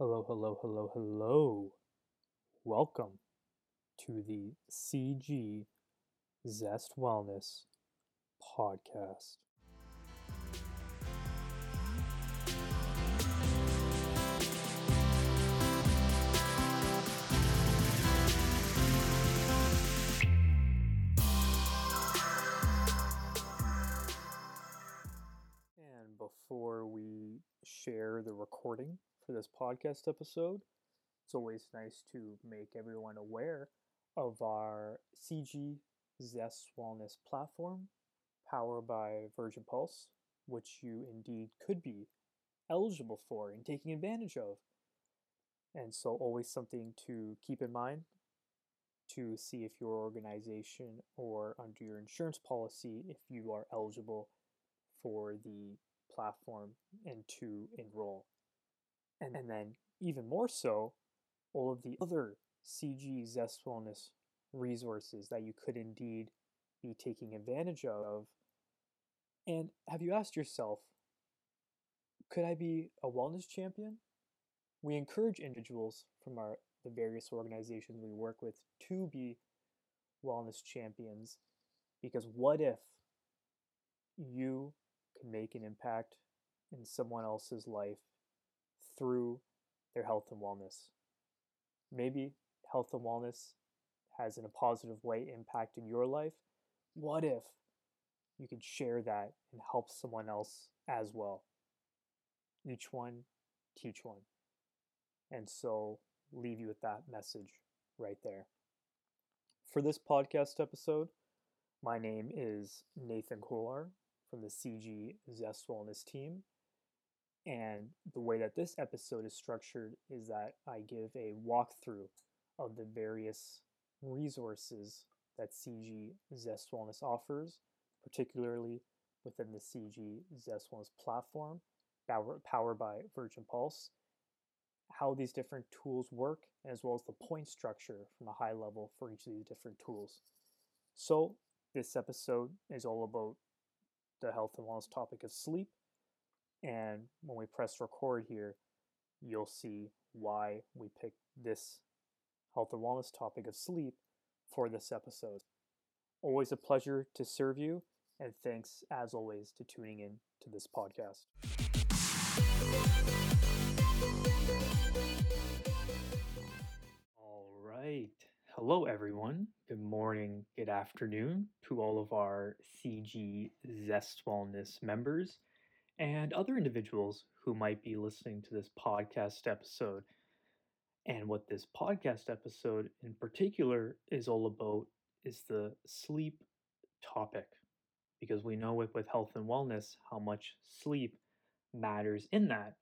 Hello, hello, hello, hello. Welcome to the CG Zest Wellness podcast. And before we share the recording for this podcast episode, it's always nice to make everyone aware of our CG Zest Wellness platform powered by Virgin Pulse, which you indeed could be eligible for and taking advantage of. And so, always something to keep in mind to see if your organization or under your insurance policy, if you are eligible for the platform and to enroll. And, and then, even more so, all of the other CG Zest Wellness resources that you could indeed be taking advantage of. And have you asked yourself, could I be a wellness champion? We encourage individuals from our the various organizations we work with to be wellness champions because what if you can make an impact in someone else's life through their health and wellness? Maybe health and wellness has in a positive way impact in your life. What if you could share that and help someone else as well? Each one, teach one. And so leave you with that message right there. For this podcast episode, my name is Nathan Kolar from the CG Zest Wellness team. And the way that this episode is structured is that I give a walkthrough of the various resources that CG Zest Wellness offers, particularly within the CG Zest Wellness platform, powered by Virgin Pulse, how these different tools work, as well as the point structure from a high level for each of these different tools. So, this episode is all about the health and wellness topic of sleep. And when we press record here, you'll see why we picked this health and wellness topic of sleep for this episode. Always a pleasure to serve you, and thanks as always to tuning in to this podcast. All right. Hello, everyone. Good morning, good afternoon to all of our CG Zest Wellness members and other individuals who might be listening to this podcast episode. And what this podcast episode in particular is all about is the sleep topic. Because we know with, with health and wellness how much sleep matters in that.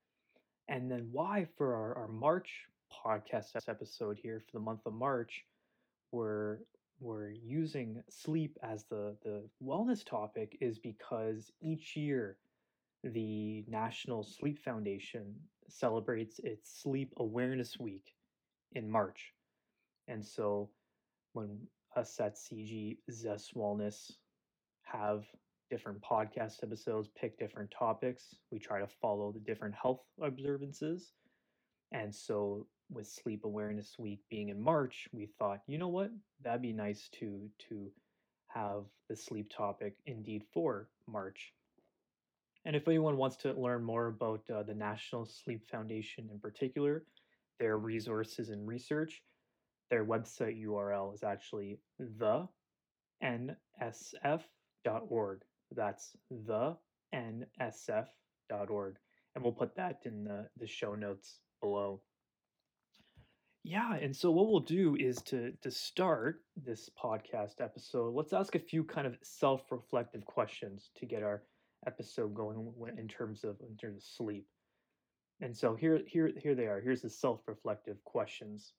And then why for our, our March podcast episode here for the month of March, we're we're using sleep as the, the wellness topic is because each year the National Sleep Foundation celebrates its Sleep Awareness Week in March. And so when us at CG Zest Wellness have different podcast episodes, pick different topics, we try to follow the different health observances. And so with Sleep Awareness Week being in March, we thought, you know what, that'd be nice to to have the sleep topic indeed for March. And if anyone wants to learn more about uh, the National Sleep Foundation in particular, their resources and research, their website URL is actually the nsf.org. That's the nsf.org. And we'll put that in the, the show notes below. Yeah, and so what we'll do is to to start this podcast episode, let's ask a few kind of self-reflective questions to get our episode going in terms of in terms of sleep. And so here here here they are. Here's the self-reflective questions.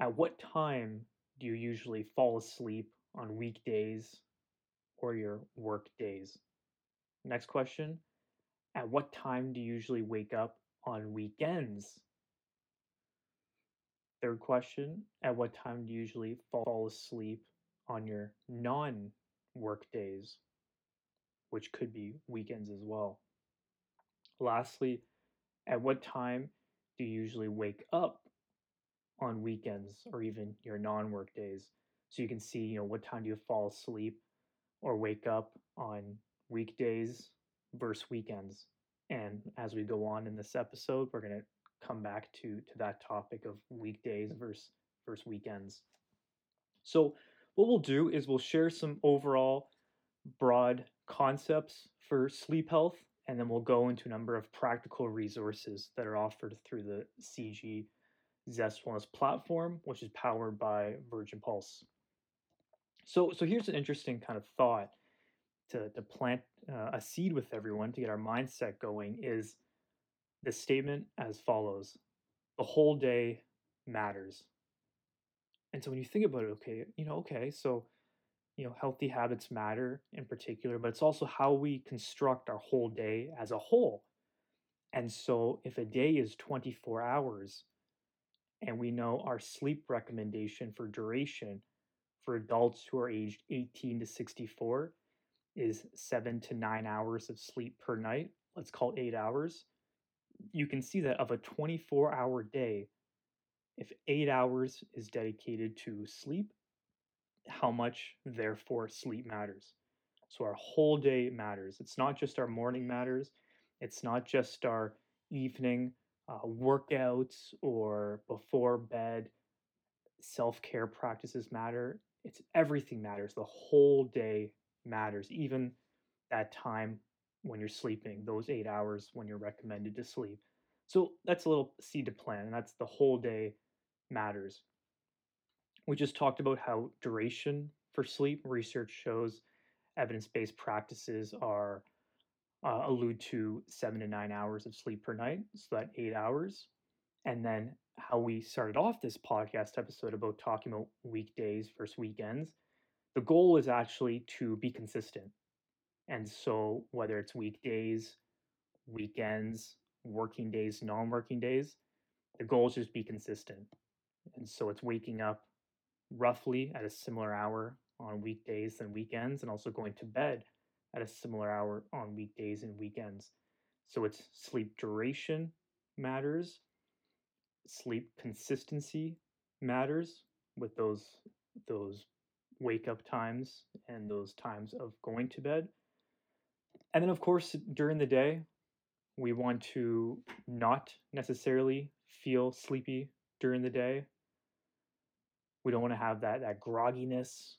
At what time do you usually fall asleep on weekdays or your work days? Next question. At what time do you usually wake up on weekends? Third question At what time do you usually fall asleep on your non work days, which could be weekends as well? Lastly, at what time do you usually wake up on weekends or even your non-work days? So you can see, you know, what time do you fall asleep or wake up on weekdays versus weekends. And as we go on in this episode, we're going to come back to to that topic of weekdays versus versus weekends. So what we'll do is we'll share some overall broad concepts for sleep health and then we'll go into a number of practical resources that are offered through the CG Zest Wellness platform, which is powered by Virgin Pulse. So, so here's an interesting kind of thought to, to plant uh, a seed with everyone to get our mindset going is the statement as follows the whole day matters and so when you think about it okay you know okay so you know healthy habits matter in particular but it's also how we construct our whole day as a whole. And so if a day is 24 hours and we know our sleep recommendation for duration for adults who are aged 18 to 64 is seven to nine hours of sleep per night, let's call it eight hours, you can see that of a 24 hour day, if eight hours is dedicated to sleep, how much therefore sleep matters. So our whole day matters. It's not just our morning matters, it's not just our evening uh, workouts or before bed self care practices matter. It's everything matters. The whole day matters, even that time when you're sleeping, those eight hours when you're recommended to sleep. So that's a little seed to plant, and that's the whole day matters. We just talked about how duration for sleep research shows evidence-based practices are uh, allude to seven to nine hours of sleep per night, so that eight hours. And then how we started off this podcast episode about talking about weekdays versus weekends the goal is actually to be consistent. And so, whether it's weekdays, weekends, working days, non working days, the goal is just be consistent. And so, it's waking up roughly at a similar hour on weekdays and weekends, and also going to bed at a similar hour on weekdays and weekends. So, it's sleep duration matters, sleep consistency matters with those those wake up times and those times of going to bed. And then, of course, during the day, we want to not necessarily feel sleepy during the day. We don't want to have that, that grogginess,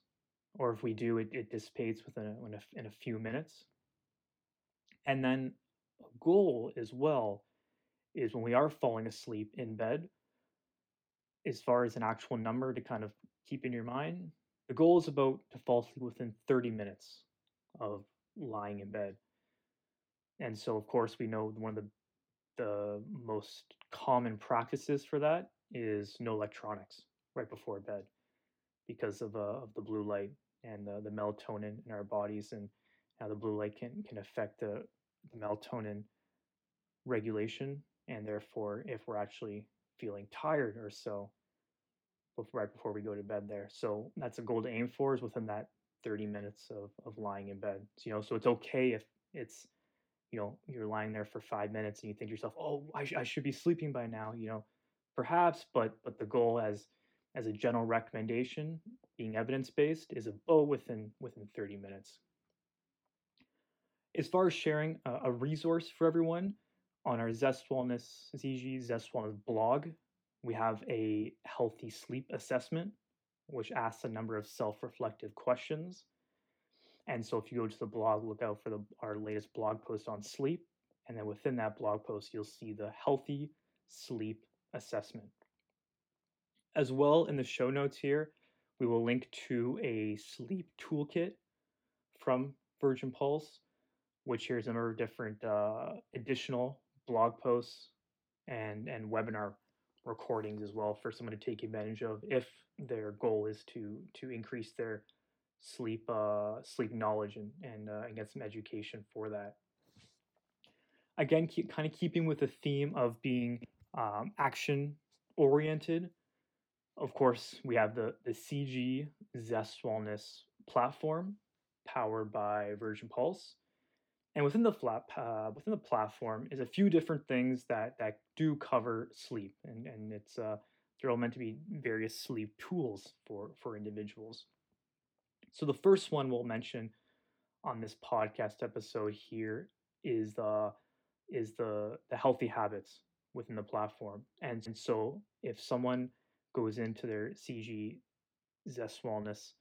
or if we do, it, it dissipates within a, in, a, few minutes. And then, a goal as well is when we are falling asleep in bed, as far as an actual number to kind of keep in your mind, the goal is about to fall asleep within 30 minutes of lying in bed. And so, of course, we know one of the the most common practices for that is no electronics right before bed because of, uh, of the blue light and uh, the melatonin in our bodies and how the blue light can, can affect the, the melatonin regulation. And therefore, if we're actually feeling tired or so, right before we go to bed there. So that's a goal to aim for is within that 30 minutes of, of lying in bed. So, you know, so it's okay if it's, you know, you're lying there for five minutes and you think to yourself, oh, I, sh- I should be sleeping by now, you know, perhaps, but, but the goal as, as a general recommendation being evidence-based is about oh, within, within 30 minutes. As far as sharing a, a resource for everyone on our Zest Wellness, CG Zest Wellness blog, we have a healthy sleep assessment, which asks a number of self reflective questions. And so if you go to the blog, look out for the, our latest blog post on sleep. And then within that blog post, you'll see the healthy sleep assessment. As well, in the show notes here, we will link to a sleep toolkit from Virgin Pulse, which here's a number of different uh, additional blog posts and, and webinar recordings as well for someone to take advantage of if their goal is to to increase their sleep uh, sleep knowledge and and, uh, and get some education for that. Again, keep, kind of keeping with the theme of being um, action oriented. Of course, we have the the CG Zest Wellness platform powered by Virgin Pulse. And within the flat uh, within the platform is a few different things that that do cover sleep, and and it's uh, they're all meant to be various sleep tools for for individuals. So the first one we'll mention on this podcast episode here is the is the the healthy habits within the platform. And, and so if someone goes into their CG Zest Wellness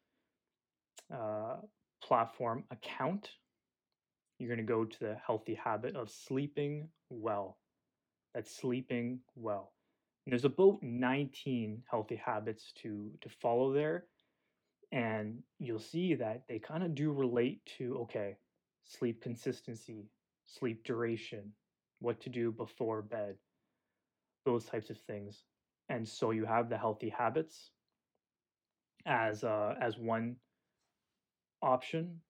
uh, platform account, you're going to go to the healthy habit of sleeping well. That's sleeping well. And there's about 19 healthy habits to to follow there. And you'll see that they kind of do relate to okay, sleep consistency, sleep duration, what to do before bed, those types of things. And so you have the healthy habits as uh, as one option.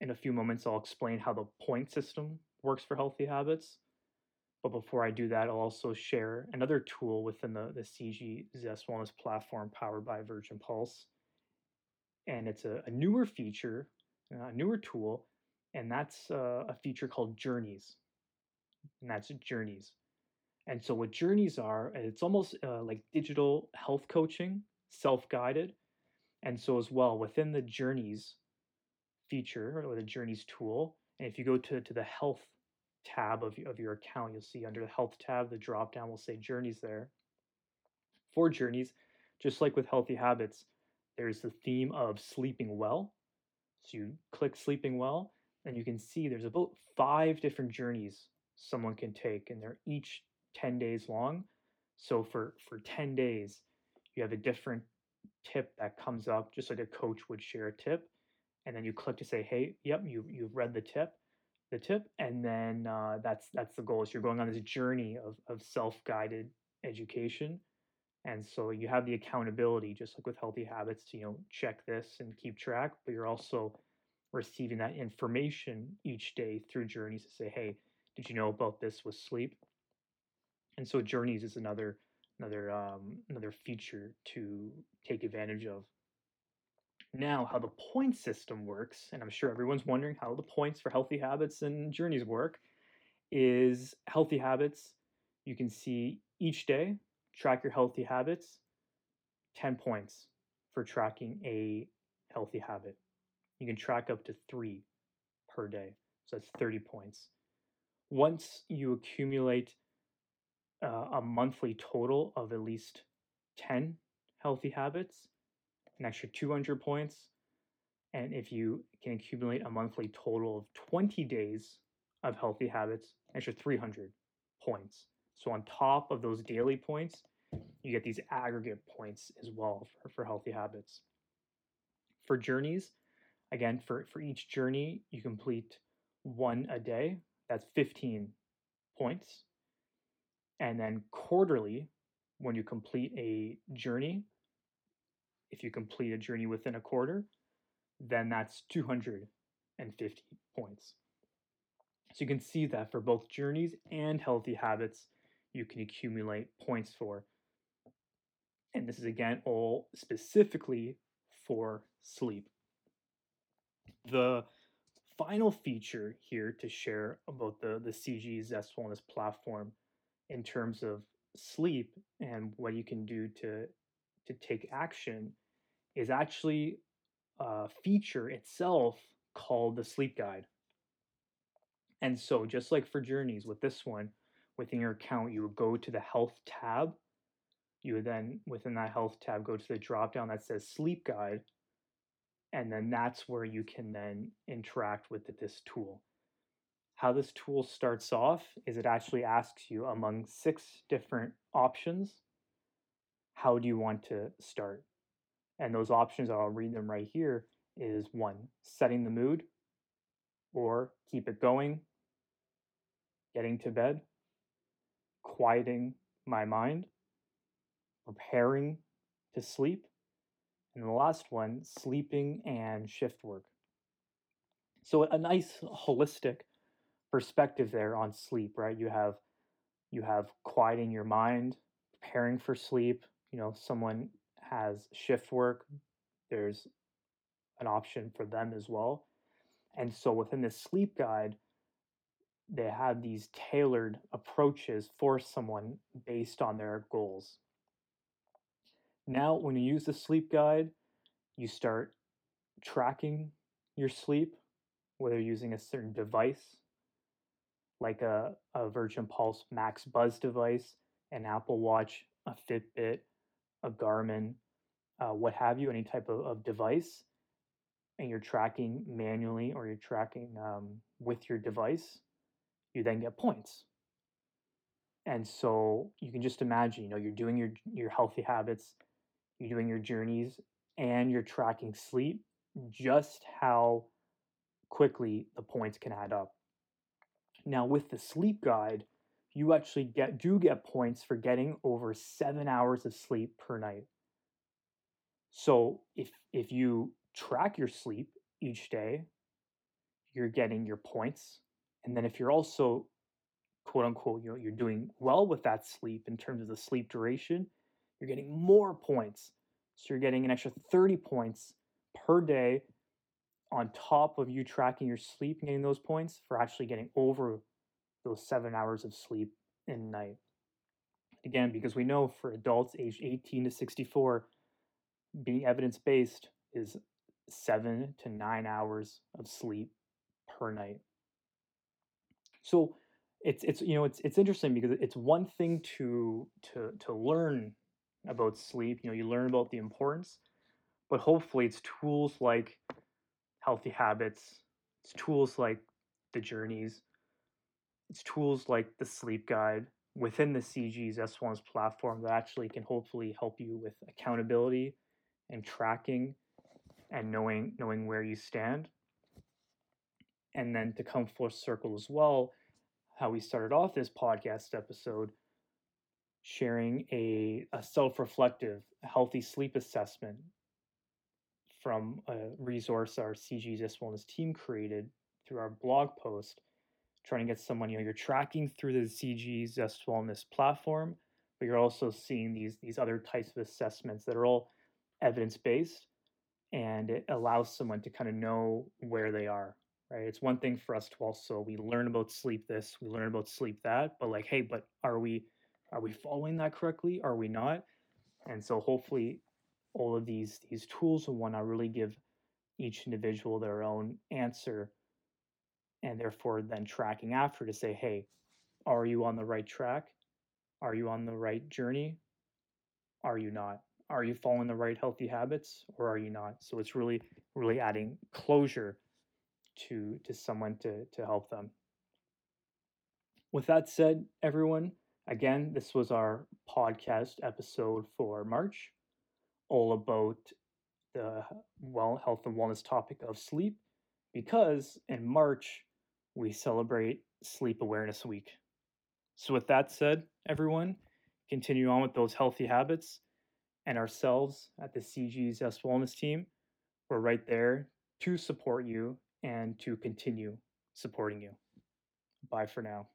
In a few moments, I'll explain how the point system works for healthy habits. But before I do that, I'll also share another tool within the, the CG Zest Wellness platform powered by Virgin Pulse. And it's a, a newer feature, a newer tool, and that's uh, a feature called Journeys. And that's Journeys. And so, what journeys are, it's almost uh, like digital health coaching, self guided. And so, as well, within the journeys feature or the journeys tool, and if you go to, to the health tab of, of your account, you'll see under the health tab, the drop down will say journeys there. For journeys, just like with healthy habits, there's the theme of sleeping well. So, you click sleeping well, and you can see there's about five different journeys someone can take, and they're each 10 days long. So for for 10 days, you have a different tip that comes up, just like a coach would share a tip, and then you click to say, "Hey, yep, you you've read the tip, the tip," and then uh, that's that's the goal. So you're going on this journey of of self guided education, and so you have the accountability, just like with healthy habits, to you know check this and keep track, but you're also receiving that information each day through journeys to say, "Hey, did you know about this with sleep?" And so journeys is another another um, another feature to take advantage of. Now how the point system works and i'm sure everyone's wondering how the points for healthy habits and journeys work is healthy habits you can see each day track your healthy habits 10 points for tracking a healthy habit. You can track up to three per day so that's 30 points. Once you accumulate uh, a monthly total of at least 10 healthy habits, an extra 200 points. And if you can accumulate a monthly total of 20 days of healthy habits, extra 300 points. So on top of those daily points, you get these aggregate points as well for, for healthy habits. For journeys, again, for, for each journey, you complete one a day. That's 15 points. And then quarterly, when you complete a journey, if you complete a journey within a quarter, then that's 250 points. So you can see that for both journeys and healthy habits, you can accumulate points for. And this is again all specifically for sleep. The final feature here to share about the, the CG Zest Wellness platform in terms of sleep and what you can do to to take action is actually a feature itself called the sleep guide. And so just like for journeys with this one, within your account, you would go to the health tab. You would then within that health tab go to the drop down that says sleep guide. And then that's where you can then interact with this tool how this tool starts off is it actually asks you among six different options, how do you want to start? And those options, I'll read them right here, is one, setting the mood, or keep it going, getting to bed, quieting my mind, preparing to sleep, and the last one, sleeping and shift work. So a nice holistic perspective there on sleep, right? You have you have quieting your mind, preparing for sleep. You know, someone has shift work. There's an option for them as well. And so within this sleep guide, they have these tailored approaches for someone based on their goals. Now, when you use the sleep guide, you start tracking your sleep, whether using a certain device like a, a Virgin Pulse Max Buzz device, an Apple Watch, a Fitbit, a Garmin, uh, what have you, any type of, of, device, and you're tracking manually or you're tracking um, with your device, you then get points. And so you can just imagine, you know, you're doing your your healthy habits, you're doing your journeys, and you're tracking sleep, just how quickly the points can add up. Now, with the sleep guide, you actually get do get points for getting over seven hours of sleep per night. So if if you track your sleep each day, you're getting your points. And then if you're also quote unquote, you know, you're doing well with that sleep in terms of the sleep duration, you're getting more points. So you're getting an extra 30 points per day on top of you tracking your sleep and getting those points for actually getting over those seven hours of sleep in night. Again, because we know for adults aged 18 to 64, being evidence based is seven to nine hours of sleep per night. So it's it's you know it's it's interesting because it's one thing to to to learn about sleep. You know, you learn about the importance, but hopefully it's tools like healthy habits. It's tools like the journeys. It's tools like the sleep guide within the CG Zest Wellness platform that actually can hopefully help you with accountability and tracking and knowing knowing where you stand. And then to come full circle as well, how we started off this podcast episode, sharing a, a self-reflective, healthy sleep assessment from a resource our CG Zest Wellness team created through our blog post, trying to get someone, you know, you're tracking through the CG Zest Wellness platform, but you're also seeing these these other types of assessments that are all evidence-based and it allows someone to kind of know where they are right? It's one thing for us to also we learn about sleep this we learn about sleep that but like hey but are we are we following that correctly? Are we not? And so hopefully all of these these tools and whatnot really give each individual their own answer and therefore then tracking after to say hey are you on the right track? Are you on the right journey? Are you not? Are you following the right healthy habits or are you not? So it's really really adding closure to to someone to to help them. With that said everyone again this was our podcast episode for march all about the well health and wellness topic of sleep because in March we celebrate Sleep Awareness Week. So with that said, everyone, continue on with those healthy habits and ourselves at the CG Zest Wellness team, we're right there to support you and to continue supporting you. Bye for now.